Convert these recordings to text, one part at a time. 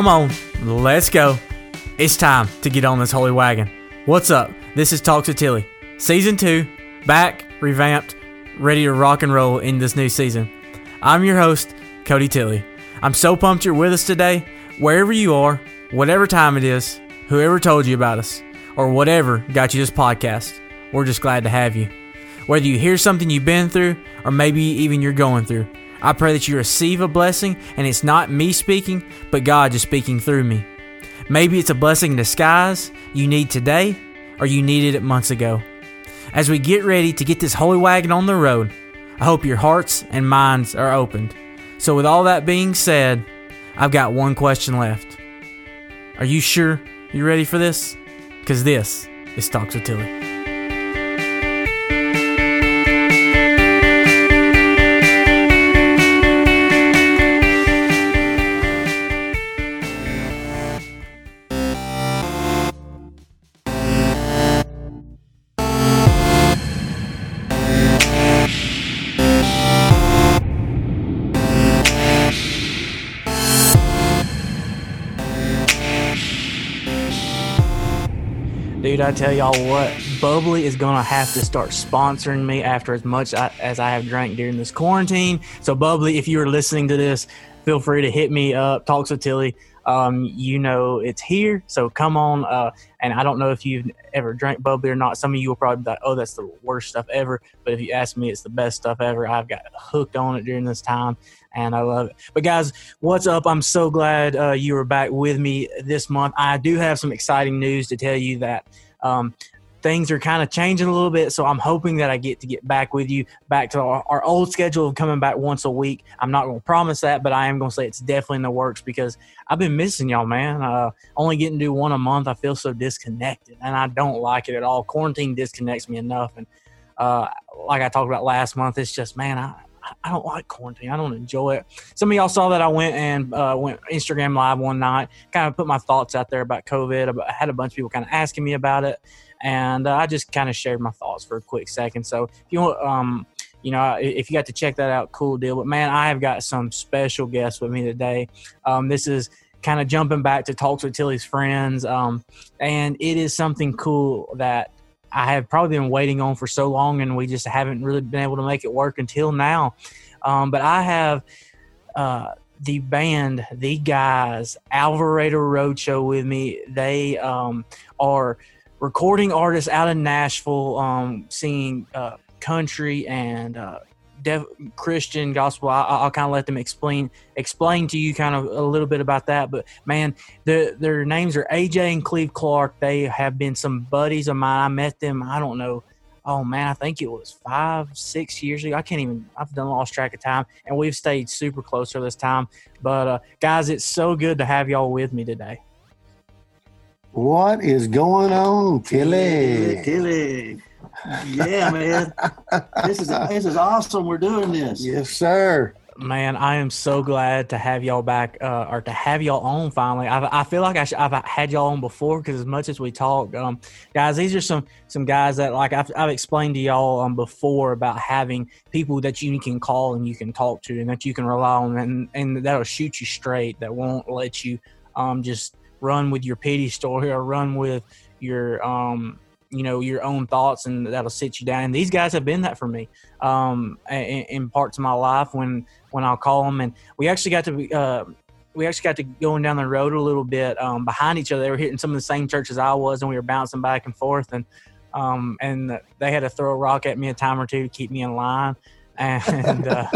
Come on, let's go. It's time to get on this holy wagon. What's up? This is Talks with Tilly. Season 2, back, revamped, ready to rock and roll in this new season. I'm your host, Cody Tilly. I'm so pumped you're with us today. Wherever you are, whatever time it is, whoever told you about us, or whatever got you this podcast, we're just glad to have you. Whether you hear something you've been through, or maybe even you're going through, I pray that you receive a blessing and it's not me speaking, but God just speaking through me. Maybe it's a blessing in disguise you need today, or you needed it months ago. As we get ready to get this holy wagon on the road, I hope your hearts and minds are opened. So, with all that being said, I've got one question left. Are you sure you're ready for this? Because this is Talks with Tilly. I tell y'all what, Bubly is gonna have to start sponsoring me after as much I, as I have drank during this quarantine. So, Bubly, if you are listening to this, feel free to hit me up. Talks with Tilly. Um, you know it's here, so come on. Uh, and I don't know if you've ever drank bubly or not. Some of you will probably be like, "Oh, that's the worst stuff ever." But if you ask me, it's the best stuff ever. I've got hooked on it during this time, and I love it. But guys, what's up? I'm so glad uh, you are back with me this month. I do have some exciting news to tell you that. Um, things are kind of changing a little bit. So I'm hoping that I get to get back with you, back to our, our old schedule of coming back once a week. I'm not going to promise that, but I am going to say it's definitely in the works because I've been missing y'all, man. Uh, only getting to do one a month, I feel so disconnected, and I don't like it at all. Quarantine disconnects me enough, and uh, like I talked about last month, it's just man, I. I don't like quarantine. I don't enjoy it. Some of y'all saw that I went and uh, went Instagram live one night, kind of put my thoughts out there about COVID. I had a bunch of people kind of asking me about it, and uh, I just kind of shared my thoughts for a quick second. So if you want, um, you know, if you got to check that out, cool deal. But man, I have got some special guests with me today. Um, this is kind of jumping back to talks with Tilly's friends, um, and it is something cool that I have probably been waiting on for so long, and we just haven't really been able to make it work until now. Um, but I have. Uh, the band, the guys, Alvarado Roadshow with me. They um, are recording artists out of Nashville, um, singing uh, country and uh, dev- Christian gospel. I, will kind of let them explain explain to you kind of a little bit about that. But man, the, their names are AJ and Cleve Clark. They have been some buddies of mine. I met them. I don't know. Oh man, I think it was five, six years ago. I can't even. I've done lost track of time, and we've stayed super close for this time. But uh, guys, it's so good to have y'all with me today. What is going on, Tilly? Tilly. Yeah, man. this is this is awesome. We're doing this. Yes, sir. Man, I am so glad to have y'all back, uh, or to have y'all on finally. I've, I feel like I I have had y'all on before because as much as we talk, um, guys, these are some some guys that like I've, I've explained to y'all um, before about having people that you can call and you can talk to and that you can rely on, and and that'll shoot you straight. That won't let you um just run with your pity story or run with your um you know your own thoughts and that'll sit you down. And these guys have been that for me um, in, in, parts of my life when when i'll call them and we actually got to uh, we actually got to going down the road a little bit um, behind each other. They were hitting some of the same churches i was and we were bouncing back and forth. And um, and they had to throw a rock at me a time or two to keep me in line. And uh,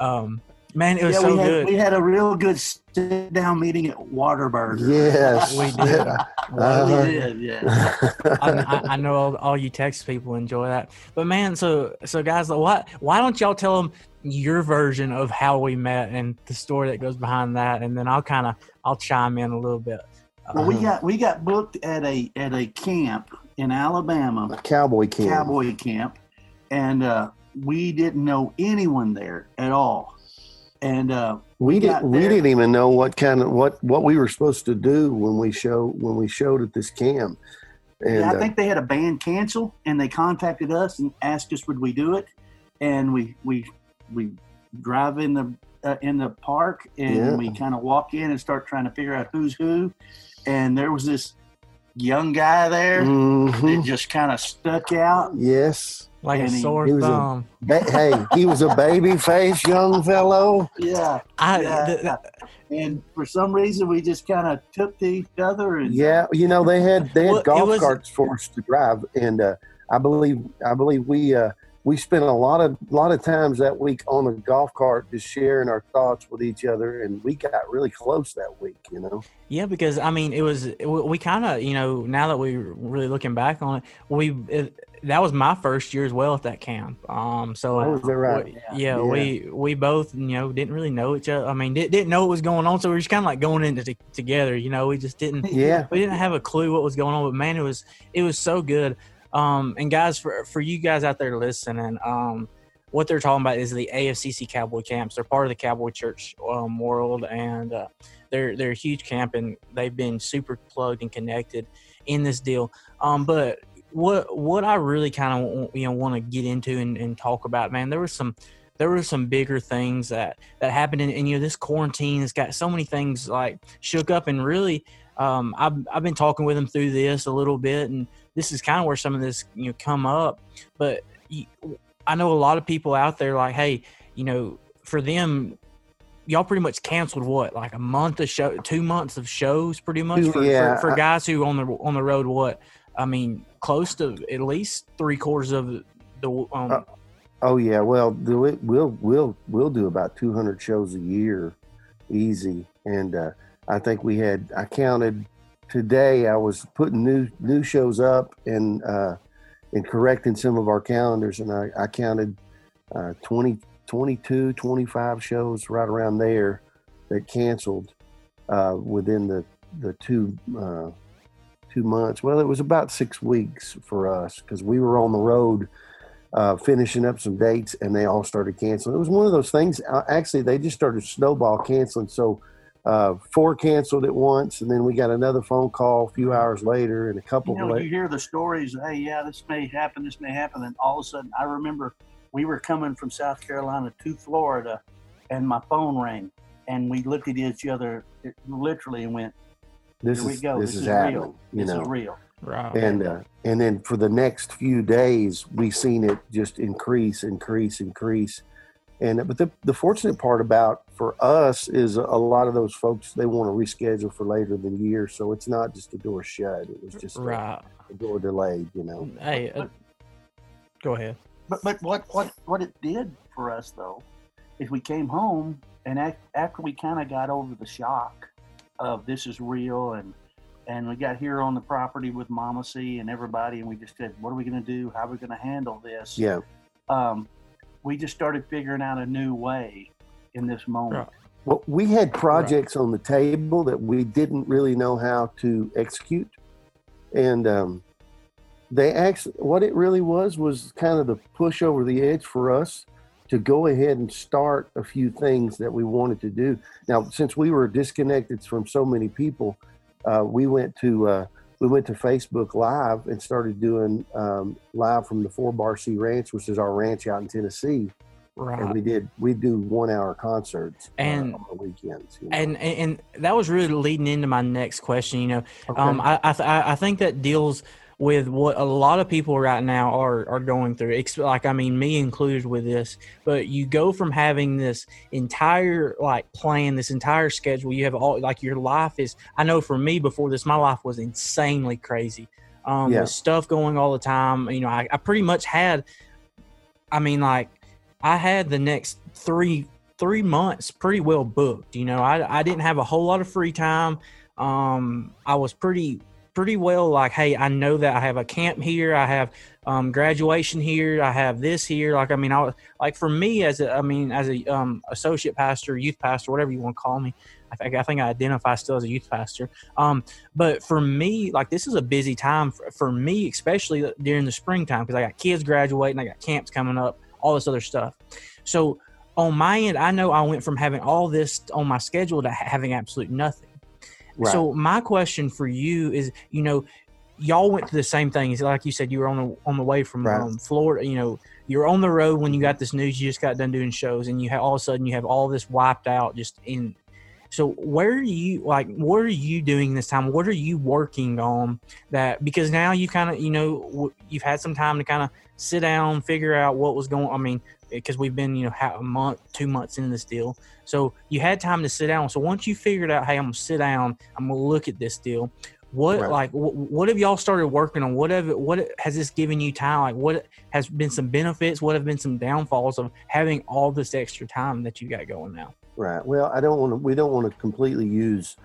um, Man, it was yeah, so we had, good. We had a real good sit down meeting at Whataburger. Yes, we did. Uh-huh. we did. Yeah. I, I, know all, all, you Texas people enjoy that. But man, so so guys, why why don't y'all tell them your version of how we met and the story that goes behind that, and then I'll kind of I'll chime in a little bit. Well, we got we got booked at a at a camp in Alabama, a cowboy camp, cowboy camp, and uh, we didn't know anyone there at all and uh, we, didn't we didn't even know what kind of what what we were supposed to do when we show when we showed at this camp. And, yeah, I uh, think they had a band cancel, and they contacted us and asked us would we do it, and we we we drive in the uh, in the park, and Yeah. we kind of walk in and start trying to figure out who's who. And there was this young guy there Mhm. that just kind of stuck out. Yes. Like a And he- sore he was a- thumb. Ba- hey, he was a baby face young fellow. Yeah, I, yeah, th- th- and for some reason we just kind of took to each other and Yeah, you know they had they had Well, golf was- carts for us to drive, and uh, I believe I believe we uh, we spent a lot of lot of times that week on the golf cart just sharing our thoughts with each other, and we got really close that week. You know, Yeah, because I mean, it was we, we kind of you know now that we're really looking back on it, we it, that was my first year as well at that camp. Um, so Oh, right? we- Yeah. yeah, Yeah. we we both you know didn't really know each other. I mean, didn't, didn't know what was going on, so we were just kind of like going into t- together. You know, we just didn't yeah, we didn't have a clue what was going on, but man, it was it was so good. Um, and guys, for for you guys out there listening, um, what they're talking about is the AFCC Cowboy camps. They're part of the Cowboy Church um, world, and uh, they're they're a huge camp, and they've been super plugged and connected in this deal. Um, but what what I really kind of you know want to get into and, and talk about, man, there was some there were some bigger things that that happened, and, and you know this quarantine has got so many things like shook up, and really, um, I've I've been talking with them through this a little bit, and this is kind of where some of this you know come up, but. You, I know a lot of people out there like, hey, you know, for them, y'all pretty much canceled what, like a month of show, two months of shows, pretty much for, yeah, for, for guys who on the on the road. What I mean, close to at least three quarters of the. Um, Uh, oh yeah. Well. We'll we'll we'll do about two hundred shows a year, easy. And uh, I think we had. I counted today. I was putting new new shows up and uh, and correcting some of our calendars, and I, I counted uh, 20, 22, 25 shows right around there that canceled uh, within the the two uh, two months. Well, it was about six weeks for us because we were on the road uh, finishing up some dates, and they all started canceling. It was one of those things. uh, Actually, they just started snowball canceling. So uh, four canceled at once, and then we got another phone call a few hours later, and a you couple. know, la- you hear the stories. Hey, yeah, this may happen. This may happen. And all of a sudden, I remember we were coming from South Carolina to Florida, and my phone rang, and we looked at each other it- literally and went, this "Here we is go. this, This, is, is, happening. real. You This know, is real." right. and uh, and then for the next few days we seen it just increase increase increase and but the, the fortunate part about for us is a lot of those folks they want to reschedule for later in the year so it's not just a door shut it was just a, right. a door delayed you know Hey, uh, go ahead. But but what what what it did for us though, is we came home and after we kind of got over the shock of this is real and and we got here on the property with Mama C and everybody and we just said what are we going to do? How are we going to handle this? Yeah. Um, we just started figuring out a new way in this moment. Well we had projects on the table that we didn't really know how to execute and um, they actually what it really was was kind of the push over the edge for us to go ahead and start a few things that we wanted to do now since we were disconnected from so many people uh, we went to uh, we went to facebook live and started doing um, live from the four bar c ranch which is our ranch out in tennessee Right. and we did we do one hour concerts uh, And- on the weekends you know. and, and and that was really leading into my next question. You know, Okay. um, I I, th- I I think that deals with what a lot of people right now are are going through. Like I mean, me included with this. But you go from having this entire like plan, this entire schedule. You have all like your life is. I know for me before this, my life was insanely crazy. Um, Yeah. with stuff going all the time. You know, I, I pretty much had. I mean, like I had the next three three months pretty well booked. You know, I I didn't have a whole lot of free time. Um, I was pretty pretty well like, hey, I know that I have a camp here, I have um, graduation here, I have this here. Like, I mean, I was like for me as a, I mean, as a um, associate pastor, youth pastor, whatever you want to call me. I think I think I identify still as a youth pastor. Um, but for me, like this is a busy time for, for me, especially during the springtime because I got kids graduating, I got camps coming up, all this other stuff. So on my end, I know I went from having all this on my schedule to having absolute nothing. Right. So my question for you is, you know, y'all went through the same thing. Like you said, you were on the on the way from Right. um, Florida. You know, you're on the road when you got this news. You just got done doing shows, and you have all of a sudden you have all this wiped out just in. So where are you like? What are you doing this time? What are you working on that? Because now you kind of you know you've had some time to kind of sit down, figure out what was going. I mean, because we've been you know a month, two months in this deal, so you had time to sit down. So once you figured out, hey, I'm gonna sit down, I'm gonna look at this deal. What right. like what, what have y'all started working on? What have what has this given you time? Like what has been some benefits? What have been some downfalls of having all this extra time that you got going now? Right. Well, I don't want to. We don't want to completely use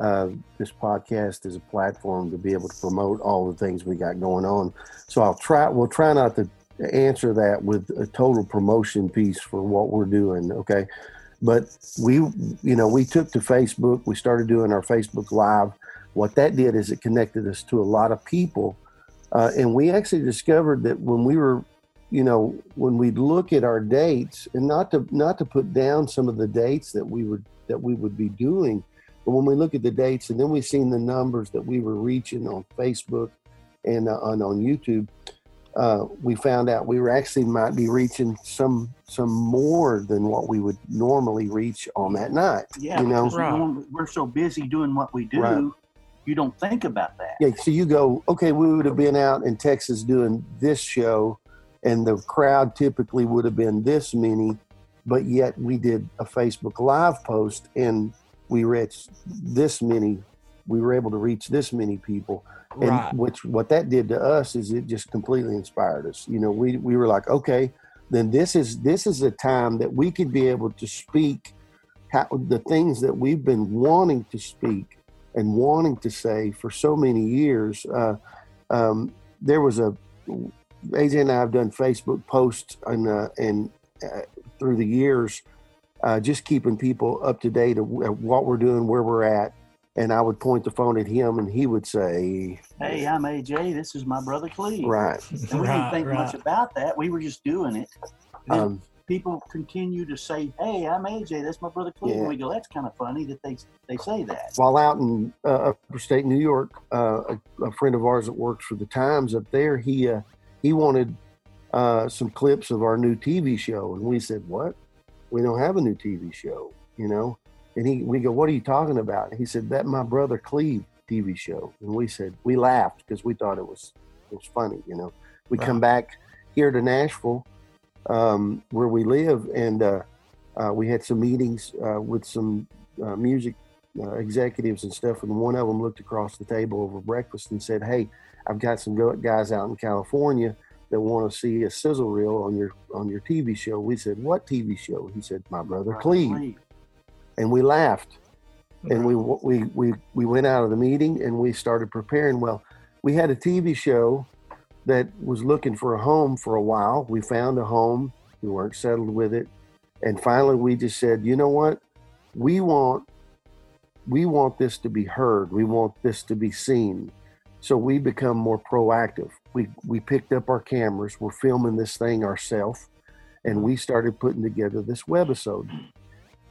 uh, this podcast as a platform to be able to promote all the things we got going on. So I'll try. We'll try not to answer that with a total promotion piece for what we're doing. Okay. But we, you know, we took to Facebook. We started doing our Facebook Live what that did is it connected us to a lot of people. Uh, and we actually discovered that when we were, you know, when we look at our dates, and not to not to put down some of the dates that we would that we would be doing, but when we look at the dates and then we've seen the numbers that we were reaching on Facebook and, uh, and on YouTube, uh, we found out we were actually might be reaching some some more than what we would normally reach on that night. Yeah, you know, right. we're so busy doing what we do. Right you don't think about that. Yeah, so you go, okay, we would have been out in Texas doing this show, and the crowd typically would have been this many, but yet we did a Facebook Live post and we reached this many. We were able to reach this many people, and right. which what that did to us is it just completely inspired us. You know, we we were like, okay, then this is this is a time that we could be able to speak how, the things that we've been wanting to speak and wanting to say for so many years. Uh, um, there was a AJ and I have done Facebook posts and uh, and uh, through the years, uh, just keeping people up to date of what we're doing, where we're at. And I would point the phone at him, and he would say, "Hey, I'm AJ. This is my brother Cleve." Right. And we didn't think right. much about that. We were just doing it. Um, people continue to say, "Hey, I'm AJ. That's my brother Cleveland." Yeah. We go, "That's kind of funny that they they say that." While out in uh, upstate New York, uh, a, a, friend of ours that works for the Times up there, he uh, he wanted uh, some clips of our new TV show, and we said, "What? We don't have a new TV show," you know. And he, we go, "What are you talking about?" And he said, "That my brother Cleve TV show." And we said, we laughed because we thought it was it was funny, you know. We right. come back here to Nashville um, where we live, and uh, uh, we had some meetings uh, with some uh, music uh, executives and stuff. And one of them looked across the table over breakfast and said, "Hey, I've got some guys out in California that want to see a sizzle reel on your on your TV show." We said, "What TV show?" He said, "My brother Cleve," and we laughed. And we we we we went out of the meeting and we started preparing. Well, we had a TV show that was looking for a home for a while. We found a home. We weren't settled with it. And finally we just said, you know what? We want we want this to be heard. We want this to be seen. So we become more proactive. We we picked up our cameras. We're filming this thing ourselves, and we started putting together this webisode.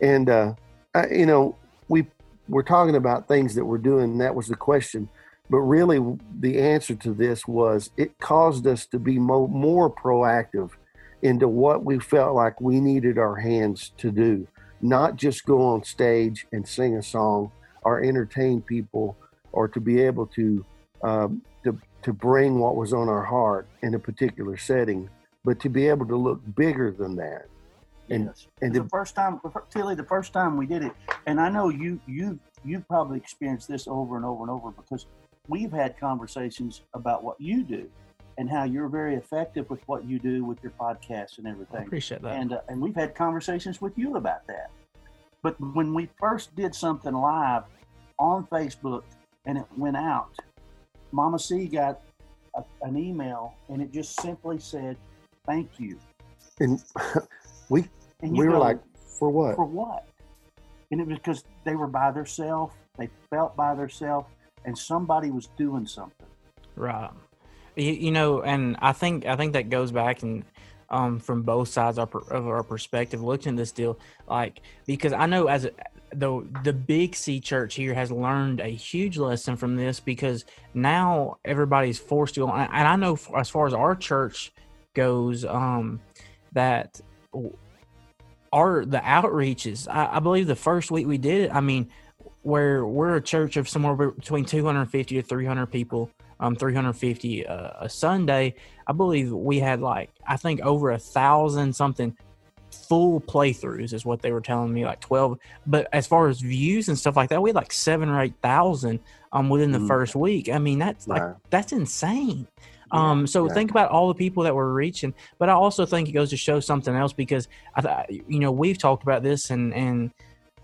And uh, I, you know, we we're talking about things that we're doing. that was the question. But really, the answer to this was it caused us to be mo- more proactive into what we felt like we needed our hands to do, not just go on stage and sing a song or entertain people or to be able to um, to, to bring what was on our heart in a particular setting, but to be able to look bigger than that. And, yes. and the, the first time, Tilly, the first time we did it, and I know you you you probably experienced this over and over and over because we've had conversations about what you do and how you're very effective with what you do with your podcast and everything. I appreciate that. And uh, and we've had conversations with you about that. But when we first did something live on Facebook and it went out, Mama C got a, an email and it just simply said, "Thank you." And we and we were like, "For what? For what?" And it was because they were by themselves. They felt by themselves and somebody was doing something. Right. You, you know, and I think I think that goes back and um, from both sides of our, of our perspective, looking at this deal, like because I know as a, the the Big C Church here has learned a huge lesson from this because now everybody's forced to. And I know as far as our church, goes, um, that our the outreaches. I, I believe the first week we did it. I mean, where we're a church of somewhere between 250 to 300 people um 350 uh, a sunday i believe we had like i think over a thousand something full playthroughs is what they were telling me like 12 but as far as views and stuff like that we had like seven or eight thousand um within the Mm. first week. I mean that's like that's insane. Um so yeah. think about all the people that we're reaching. But i also think it goes to show something else because i th- you know we've talked about this and and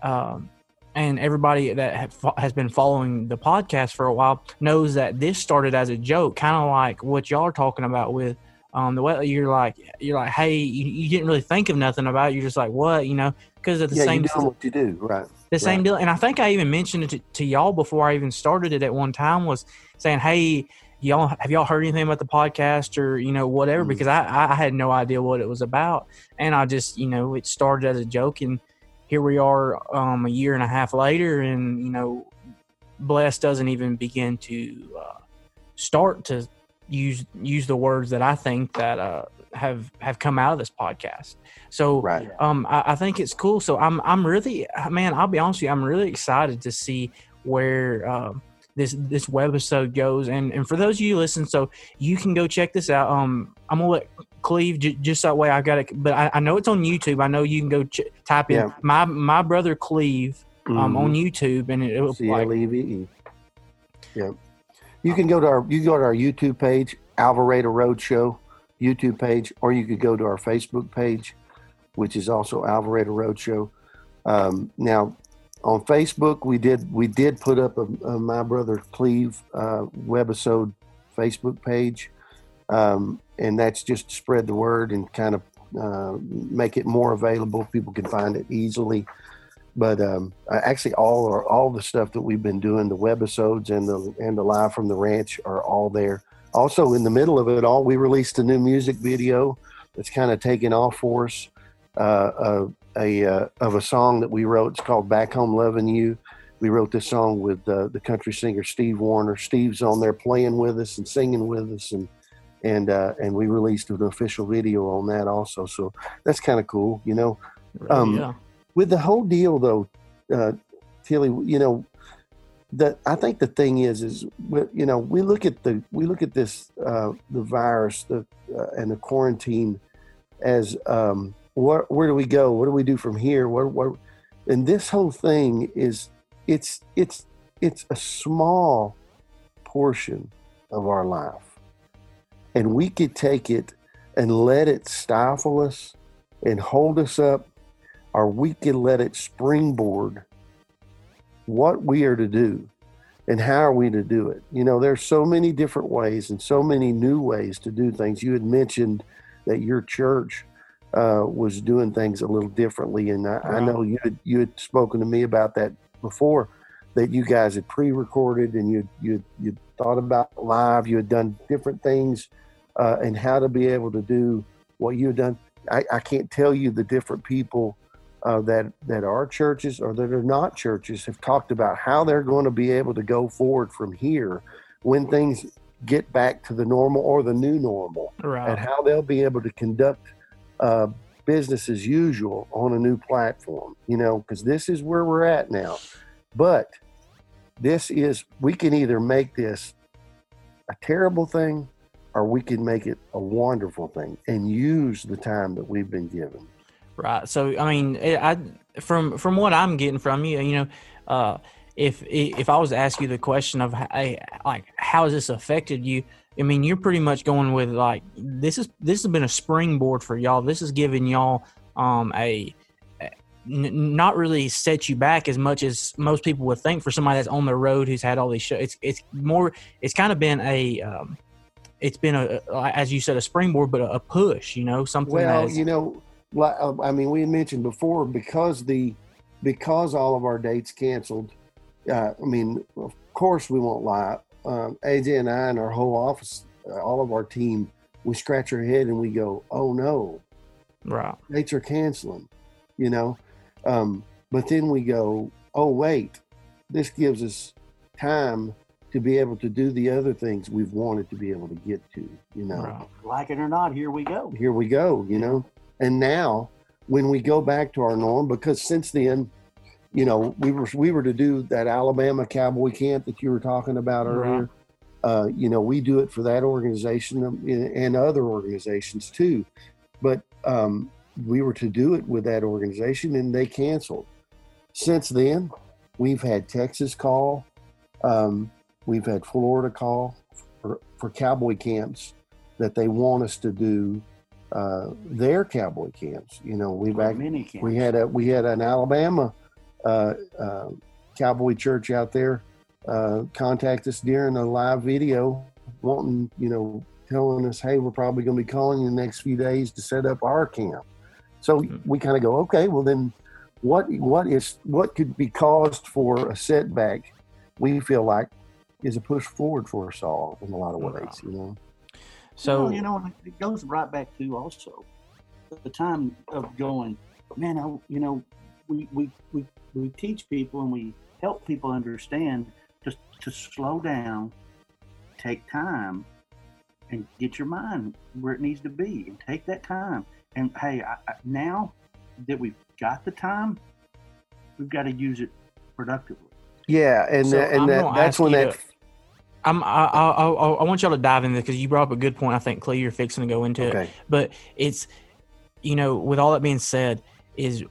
um and everybody that have has been following the podcast for a while knows that this started as a joke, kind of like what y'all are talking about with um, the way you're like you're like, hey, you, you didn't really think of nothing about it. You're just like, what, you know, because of the yeah, same you doing what you do, right? the same deal. And I think I even mentioned it to, to y'all before I even started it at one time was saying, hey, y'all have y'all heard anything about the podcast or you know whatever Mhm. because I I had no idea what it was about and I just you know it started as a joke and here we are um, a year and a half later and you know bless doesn't even begin to uh, start to use use the words that I think that uh, have have come out of this podcast so Right. um, I, I think it's cool. So I'm I'm really man. I'll be honest with you. I'm really excited to see where um, this this webisode goes. And and for those of you who listen, so you can go check this out. Um, I'm gonna let Cleve j- just that way. I got it, but I, I know it's on YouTube. I know you can go ch- type in Yeah. my my brother Cleve um, on Mhm. YouTube, and it, it'll C like L E V E. Yep. You can go to our you go to our YouTube page, Alvarado Roadshow YouTube page, or you could go to our Facebook page, which is also Alvarado Roadshow. Um, now, on Facebook, we did we did put up a, a my brother Cleve uh, webisode Facebook page, um, and that's just to spread the word and kind of uh, make it more available. People can find it easily but um, actually all our, all the stuff that we've been doing, the webisodes and the and the live from the ranch are all there. Also, in the middle of it all, we released a new music video that's kind of taken off for us. Uh, uh, a uh, of a song that we wrote. It's called "Back Home Loving You." We wrote this song with uh, the country singer Steve Wariner. Steve's on there playing with us and singing with us, and and uh, and we released an official video on that also. So that's kind of cool, you know um, yeah. With the whole deal though uh tilly you know that i think the thing is is you know we look at the we look at this uh the virus the uh, and the quarantine as um where, where do we go? What do we do from here? And this whole thing is it's it's it's a small portion of our life. And we could take it and let it stifle us and hold us up or we can let it springboard what we are to do and how are we to do it. You know, there's so many different ways and so many new ways to do things. You had mentioned that your church uh, was doing things a little differently, and I, I know you had, you had spoken to me about that before. That you guys had pre-recorded and you you you thought about live. You had done different things uh, and how to be able to do what you had done. I, I can't tell you the different people uh, that that are churches or that are not churches have talked about how they're going to be able to go forward from here when things get back to the normal or the new normal, and how they'll be able to conduct uh, business as usual on a new platform. You know, because this is where we're at now. But this is we can either make this a terrible thing or we can make it a wonderful thing and use the time that we've been given. Right. So I mean, I from from what I'm getting from you, you know, uh, if if I was to ask you the question of hey, like how has this affected you, I mean, you're pretty much going with like this is this has been a springboard for y'all. This is giving y'all um a n- not really set you back as much as most people would think for somebody that's on the road who's had all these shows. It's it's more it's kind of been a um, it's been a, a as you said a springboard, but a, a push. You know, something Well, you know, like, uh, I mean, we had mentioned before because the because all of our dates canceled. Uh, I mean, of course, we won't lie. Um, AJ and I and our whole office, uh, all of our team, we scratch our head and we go, "Oh no, right. dates are canceling," you know. Um, but then we go, "Oh wait, this gives us time to be able to do the other things we've wanted to be able to get to. You know, Right. Like it or not, here we go. here we go. You know, and now when we go back to our norm, because since then, you know, we were we were to do that Alabama cowboy camp that you were talking about earlier. Uh, you know, we do it for that organization and- and other organizations too. But um, we were to do it with that organization, and they canceled. Since then, we've had Texas call, um, we've had Florida call for, for cowboy camps that they want us to do uh, their cowboy camps. You know, we've act, Mini camps. we had a we had an Alabama uh, uh, cowboy church out there uh, contact us during a live video, wanting you know telling us, hey, we're probably going to be calling you the next few days to set up our camp. So we kind of go, okay, well then, what what is what could be caused for a setback? We feel like is a push forward for us all in a lot of ways. You know. So well, you know, it goes right back to also the time of going, man, I, you know, we, we, we, we teach people and we help people understand just to slow down, take time, and get your mind where it needs to be, and take that time. And hey, I, I, now that we've got the time, we've got to use it productively. Yeah, and So that, and that, that's when that to- I'm, I, I, I, I want y'all to dive into because you brought up a good point. I think Clay, you're fixing to go into it. okay. but it's you know with all that being said is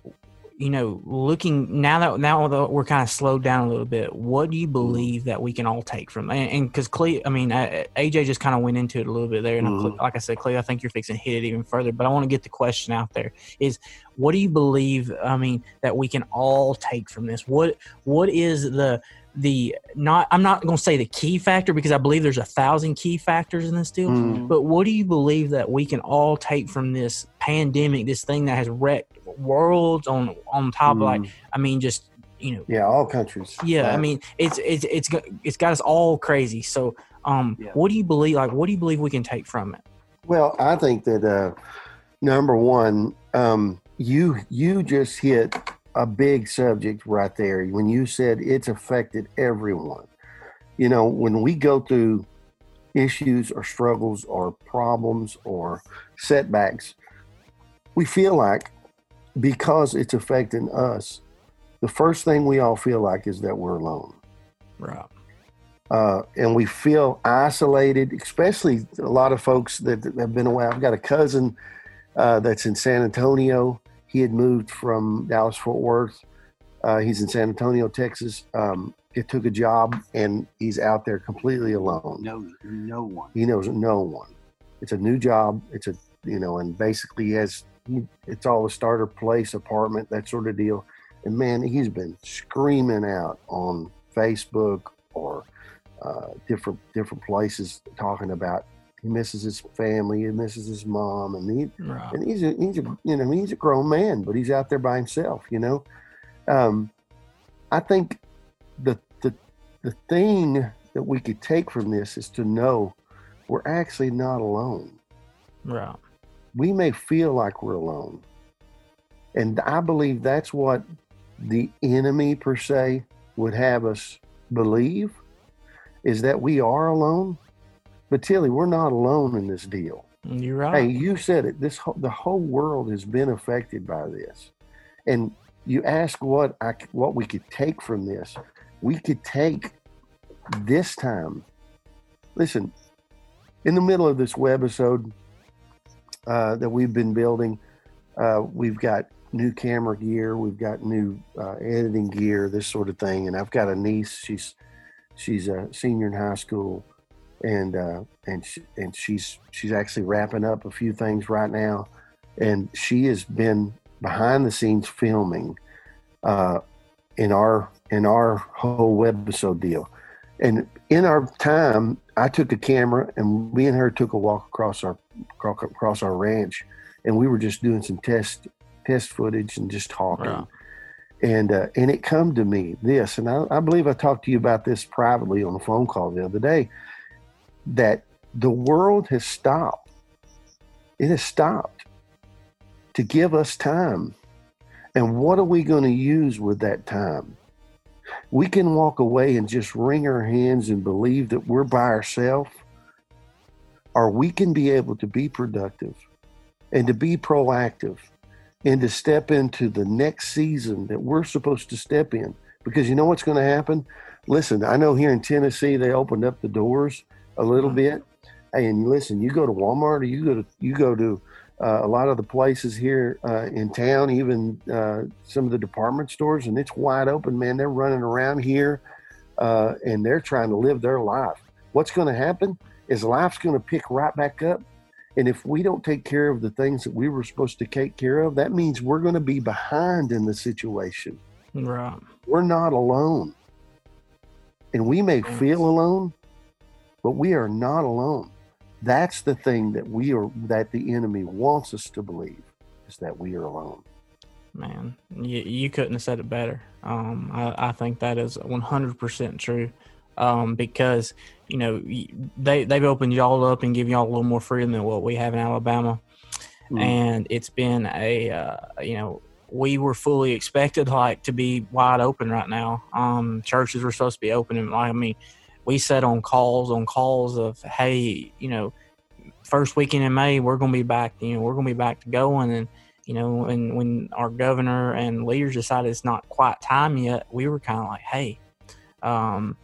you know looking now that now that we're kind of slowed down a little bit what do you believe that we can all take from and because clay i mean uh, aj just kind of went into it a little bit there and Mhm. like i said clay i think you're fixing to hit it even further but i want to get the question out there is what do you believe i mean that we can all take from this what what is the the not i'm not going to say the key factor because i believe there's a thousand key factors in this deal Mm. but what do you believe that we can all take from this pandemic, this thing that has wrecked worlds on on top of like, Mm. I mean, just you know, yeah, all countries. yeah. I mean, it's it's it's got- it's got us all crazy. So, um, Yeah. what do you believe? Like, what do you believe we can take from it? Well, I think that uh, number one, um, you you just hit a big subject right there when you said it's affected everyone. You know, when we go through issues or struggles or problems or setbacks, we feel like because it's affecting us, the first thing we all feel like is that we're alone Right. uh, and we feel isolated, especially a lot of folks that, that have been away. I've got a cousin uh, that's in San Antonio. He had moved from Dallas Fort Worth. Uh, he's in San Antonio, Texas. Um, he took a job and he's out there completely alone. No, no one. He knows no one. It's a new job. It's a you know, and basically he has it's all a starter place, apartment, that sort of deal. And man, he's been screaming out on Facebook or uh, different different places talking about he misses his family, he misses his mom, and he Right. and he's a he's a you know he's a grown man, but he's out there by himself. You know, um, I think the the the thing that we could take from this is to know we're actually not alone. Right. We may feel like we're alone, and I believe that's what the enemy per se would have us believe is that we are alone. But Tilly, we're not alone in this deal. You're right. Hey, you said it. This whole, the whole world has been affected by this, and you ask what I what we could take from this. We could take this time. Listen, in the middle of this webisode uh, that we've been building, uh, we've got new camera gear, we've got new uh, editing gear, this sort of thing. And I've got a niece. She's she's a senior in high school, and uh, and she, and she's she's actually wrapping up a few things right now, and she has been behind the scenes filming uh, in our in our whole webisode deal. And in our time, I took a camera and me and her took a walk across our across our ranch, and we were just doing some test test footage and just talking. Right. And uh, and it come to me this, and I, I believe I talked to you about this privately on a phone call the other day, that the world has stopped. It has stopped to give us time. And what are we going to use with that time? we can walk away and just wring our hands and believe that we're by ourselves, or we can be able to be productive and to be proactive and to step into the next season that we're supposed to step in. Because you know what's going to happen? Listen, I know here in Tennessee they opened up the doors a little bit. Hey, and listen, you go to Walmart or you go to you go to uh, a lot of the places here uh, in town, even uh, some of the department stores, and it's wide open, man. They're running around here uh, and they're trying to live their life. What's going to happen is life's going to pick right back up. And if we don't take care of the things that we were supposed to take care of, that means we're going to be behind in the situation. Right. We're not alone. And we may feel alone, but we are not alone. That's the thing that we are that the enemy wants us to believe is that we are alone. Man, you, you couldn't have said it better. Um, I, I think that is 100% true. Um, because you know they they've opened y'all up and give y'all a little more freedom than what we have in Alabama, mm. and it's been a uh, you know we were fully expected like to be wide open right now. Um, churches were supposed to be open, and I mean, we set on calls on calls of hey, you know, first weekend in May we're going to be back. You know, we're going to be back to going, and you know, and when our governor and leaders decided it's not quite time yet, we were kind of like, hey, um,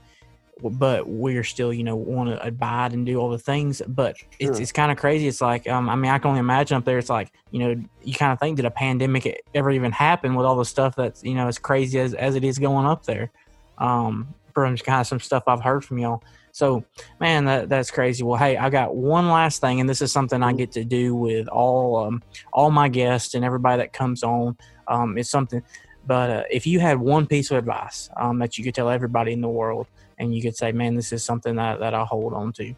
but we're still, you know, want to abide and do all the things. But sure. it's, it's kind of crazy. It's like, um, I mean, I can only imagine up there. It's like, you know, you kind of think that a pandemic ever even happened with all the stuff that's, you know, as crazy as, as it is going up there. Um, from kind of some stuff I've heard from y'all. So, man, that, that's crazy. Well, hey, I got one last thing, and this is something I get to do with all um, all my guests and everybody that comes on. Um, it's something, but uh, if you had one piece of advice um, that you could tell everybody in the world, and you could say, man, this is something that, that I hold on to.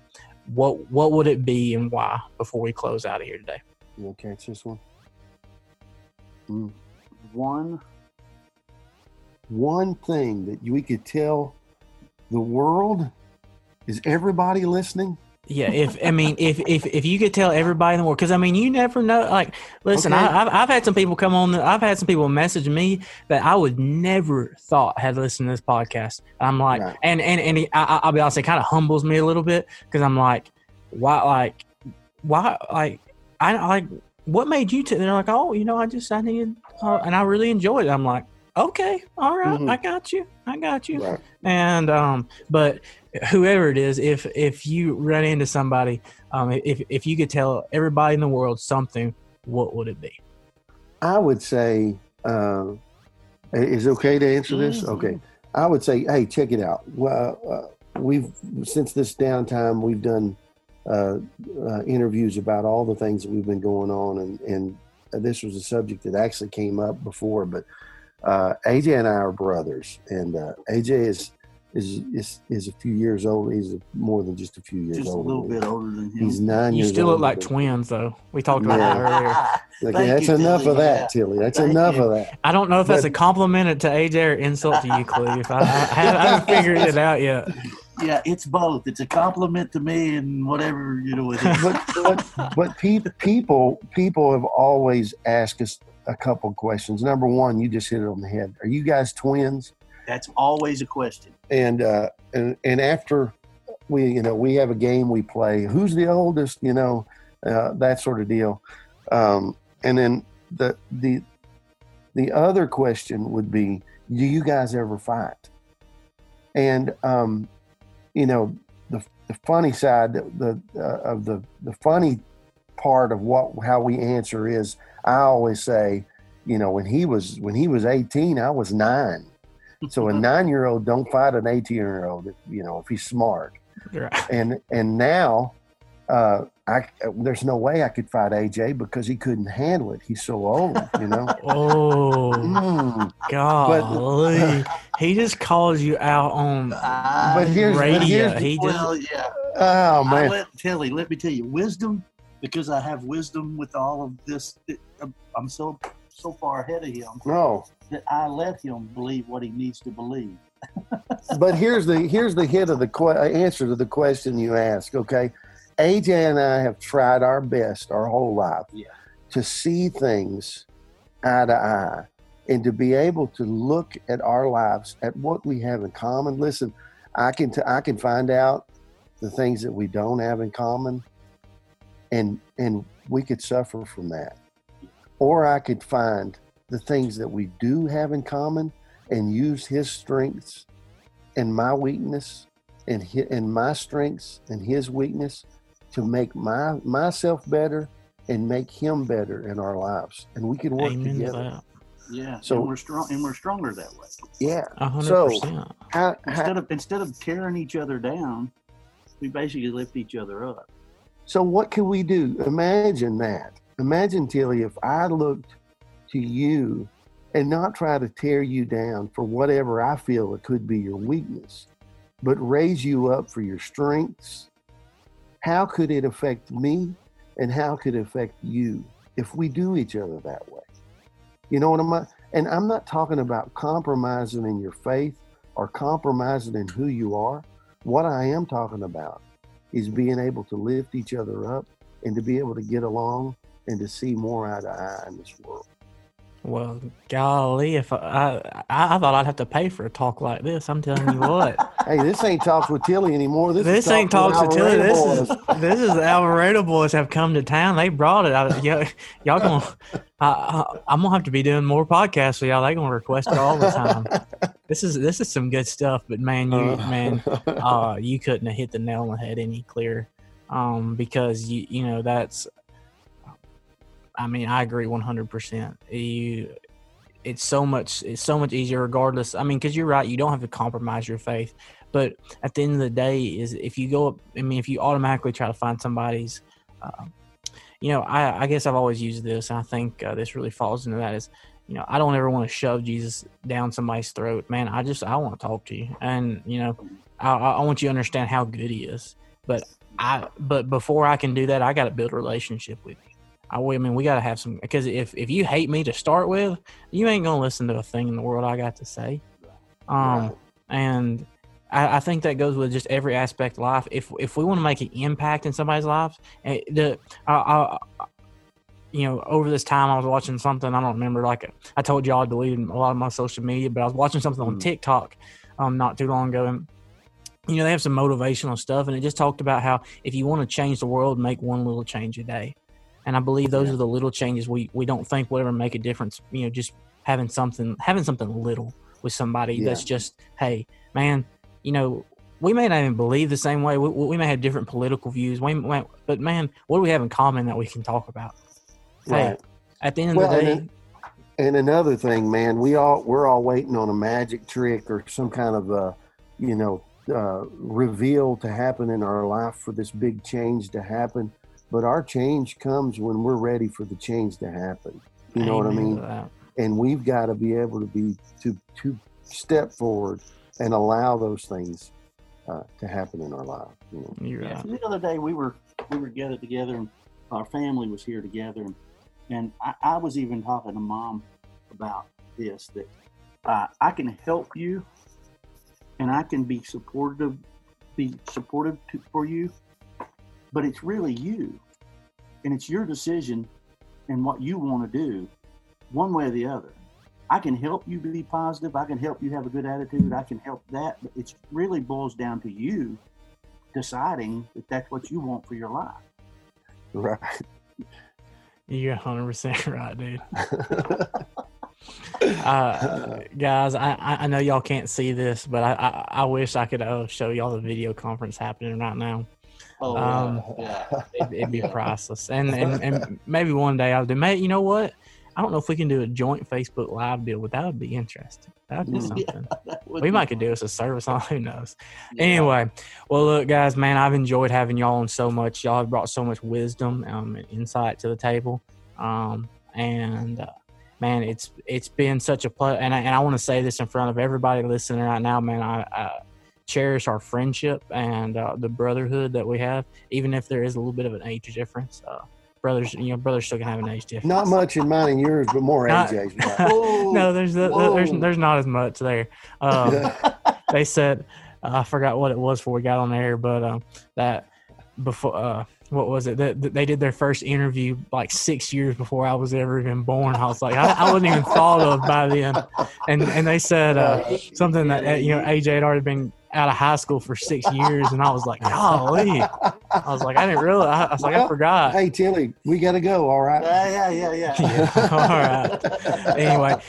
What what would it be and why before we close out of here today? You to catch this one? Mm. One one thing that we could tell the world is everybody listening yeah, if I mean, if if if you could tell everybody in the world, because I mean, you never know. Like, listen, okay. I, have I've had some people come on. I've had some people message me that I would never thought had listened to this podcast. I'm like, right. and and and he, I, will be honest, it kind of humbles me a little bit because I'm like, why, like, why, like, I like, what made you? T-? They're like, oh, you know, I just I needed, uh, and I really enjoyed it. I'm like, okay, all right, mm-hmm. I got you, I got you. Right. And um, but whoever it is, if if you run into somebody, um, if if you could tell everybody in the world something, what would it be? I would say, uh, is it okay to answer this? Mm-hmm. Okay, I would say, hey, check it out. Well, uh, we've since this downtime, we've done uh, uh, interviews about all the things that we've been going on, and and this was a subject that actually came up before, but uh, AJ and I are brothers, and uh, AJ is is is is a few years old. He's more than just a few years just old. a little bit older than him. He's nine you years. You still look like twins, though. We talked about yeah. that earlier. like, that's you, enough Tilly. of that, yeah. Tilly. That's Thank enough you. of that. I don't know if but, that's a compliment to AJ or insult to you, Cleve. I, I, I haven't figured it out yet. Yeah, it's both. It's a compliment to me and whatever you know. but but, but pe- people people have always asked us a couple questions. Number one, you just hit it on the head. Are you guys twins? That's always a question. And uh, and and after we you know we have a game we play. Who's the oldest? You know uh, that sort of deal. Um, and then the the the other question would be, do you guys ever fight? And um, you know the the funny side the uh, of the the funny part of what how we answer is I always say, you know, when he was when he was 18, I was nine. So a nine year old don't fight an 18 year old, you know, if he's smart. Right. And and now, uh, I there's no way I could fight AJ because he couldn't handle it. He's so old, you know. oh, mm. God! he just calls you out on but here's, radio. But here's, he just, well, yeah. Oh man, let, Tilly, let me tell you, wisdom because I have wisdom with all of this. I'm so so far ahead of him. No, that I let him believe what he needs to believe. but here's the here's the hit of the que- uh, answer to the question you ask. Okay, AJ and I have tried our best our whole life yeah. to see things eye to eye, and to be able to look at our lives at what we have in common. Listen, I can t- I can find out the things that we don't have in common, and and we could suffer from that, or I could find the things that we do have in common and use His strengths and my weakness and his, and my strengths and His weakness to make my myself better and make Him better in our lives, and we can work Amen together. that. Yeah. So- and we're strong, and we're stronger that way. Yeah. A hundred So- percent. How, how, Instead of instead of tearing each other down, we basically lift each other up. So what can we do? Imagine that. Imagine Tilly, if I looked to you and not try to tear you down for whatever I feel it could be your weakness, but raise you up for your strengths. How could it affect me and how could it affect you if we do each other that way? You know what I'm and I'm not talking about compromising in your faith or compromising in who you are. What I am talking about is being able to lift each other up and to be able to get along and to see more eye to eye in this world. Well, golly, if I, I I thought I'd have to pay for a talk like this, I'm telling you what. Hey, this ain't talks with Tilly anymore. This, this is ain't talks with Tilly. This is this is the Alvarado boys have come to town. They brought it. I, y'all, y'all gonna I, I, I'm gonna have to be doing more podcasts with y'all. They gonna request it all the time. This is this is some good stuff. But man, you Uh, man, uh, you couldn't have hit the nail on the head any clearer. Um, because you you know that's. I mean, I agree 100. percent You, it's so much it's so much easier regardless. I mean, because you're right, you don't have to compromise your faith. But at the end of the day, is if you go up, I mean, if you automatically try to find somebody's, um, you know, I, I guess I've always used this, and I think uh, this really falls into that is, you know, I don't ever want to shove Jesus down somebody's throat. Man, I just I want to talk to you, and you know, I, I want you to understand how good He is. But I but before I can do that, I got to build a relationship with you. I, I mean, we got to have some because if if you hate me to start with, you ain't gonna listen to a thing in the world I got to say. Um, and I, I think that goes with just every aspect of life. If if we want to make an impact in somebody's life, eh, the I, I- you know, over this time I was watching something I don't remember. Like I told y'all, I deleted a lot of my social media, but I was watching something on Mhm. TikTok um not too long ago, and you know they have some motivational stuff, and it just talked about how if you want to change the world, make one little change a day. And I believe those Yeah. are the little changes we we don't think will ever make a difference. You know, just having something having something little with somebody Yeah. that's just hey man you know we may not even believe the same way we, we may have different political views we but man what do we have in common that we can talk about Right. at the end of Well, the and day then- And another thing, man, we all we're all waiting on a magic trick or some kind of a, you know, uh, reveal to happen in our life for this big change to happen. But our change comes when we're ready for the change to happen. You know what I mean? And we've got to be able to be to to step forward and allow those things uh, to happen in our life. You know? you're Yeah, so the other day we were we were gathered together and our family was here together and, and I, I was even talking to mom about this that uh, I can help you and I can be supportive be supportive to, for you but it's really you and it's your decision and what you want to do one way or the other I can help you be positive I can help you have a good attitude I can help that but it really boils down to you deciding that that's what you want for your life. Right. You're 100% right dude uh, guys I, I know y'all can't see this but i i, I wish i could uh, show y'all the video conference happening right now Oh, Um, yeah. It'd, it'd be priceless. And, and and maybe one day I'll do. Mate, you know what? I don't know if we can do a joint Facebook Live deal, but that would be interesting. That would be Mm. something. That we might could do us a service on. Who knows? Yeah. Anyway, well, look, guys, man, I've enjoyed having y'all on so much. Y'all have brought so much wisdom um, and insight to the table. Um, and uh, man, it's it's been such a pleasure. And I, and I want to say this in front of everybody listening right now, man. I, I cherish our friendship and uh, the brotherhood that we have, even if there is a little bit of an age difference. Uh, brothers, you know, brothers still can have an age difference. Not much in mine and yours, but more Not-. No, there's the, there's there's not as much there. Um, they said uh, I forgot what it was before we got on air, but um, that before uh, what was it? That they did their first interview like six years before I was ever even born. I was like, I, I wasn't even thought of by then. And and they said uh, something that uh, you know AJ had already been out of high school for six years, and I was like, golly. I was like, I didn't really. I, I was like, I forgot. Hey Tilly, we got to go. All right. Yeah, yeah, yeah, yeah. All right. Anyway,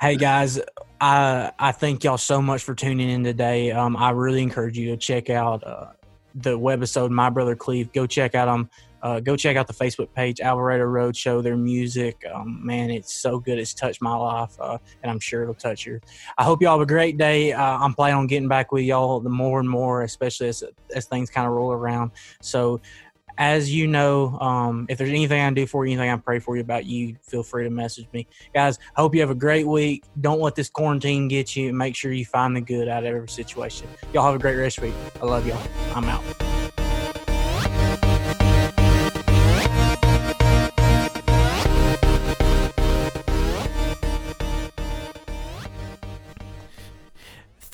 hey guys, I I thank y'all so much for tuning in today. Um, I really encourage you to check out uh, the webisode, My Brother Cleve. Go check out them. Uh, go check out the Facebook page, Alvarado Roadshow. Their music, um, man, it's so good. It's touched my life, uh, and I'm sure it'll touch yours. I hope y'all have a great day. Uh, I'm planning on getting back with y'all the more and more, especially as as things kind of roll around. So, as you know, um, if there's anything I can do for you, anything I pray for you about you, feel free to message me, guys. I hope you have a great week. Don't let this quarantine get you. Make sure you find the good out of every situation. Y'all have a great rest week. I love y'all. I'm out.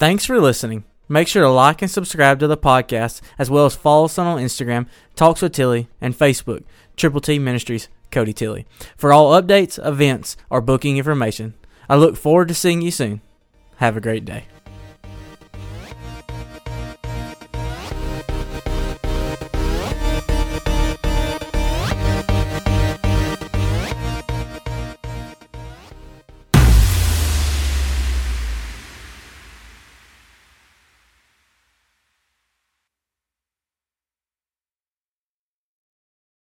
Thanks for listening. Make sure to like and subscribe to the podcast, as well as follow us on Instagram, Talks with Tilly, and Facebook, Triple T Ministries, Cody Tilly, for all updates, events, or booking information. I look forward to seeing you soon. Have a great day.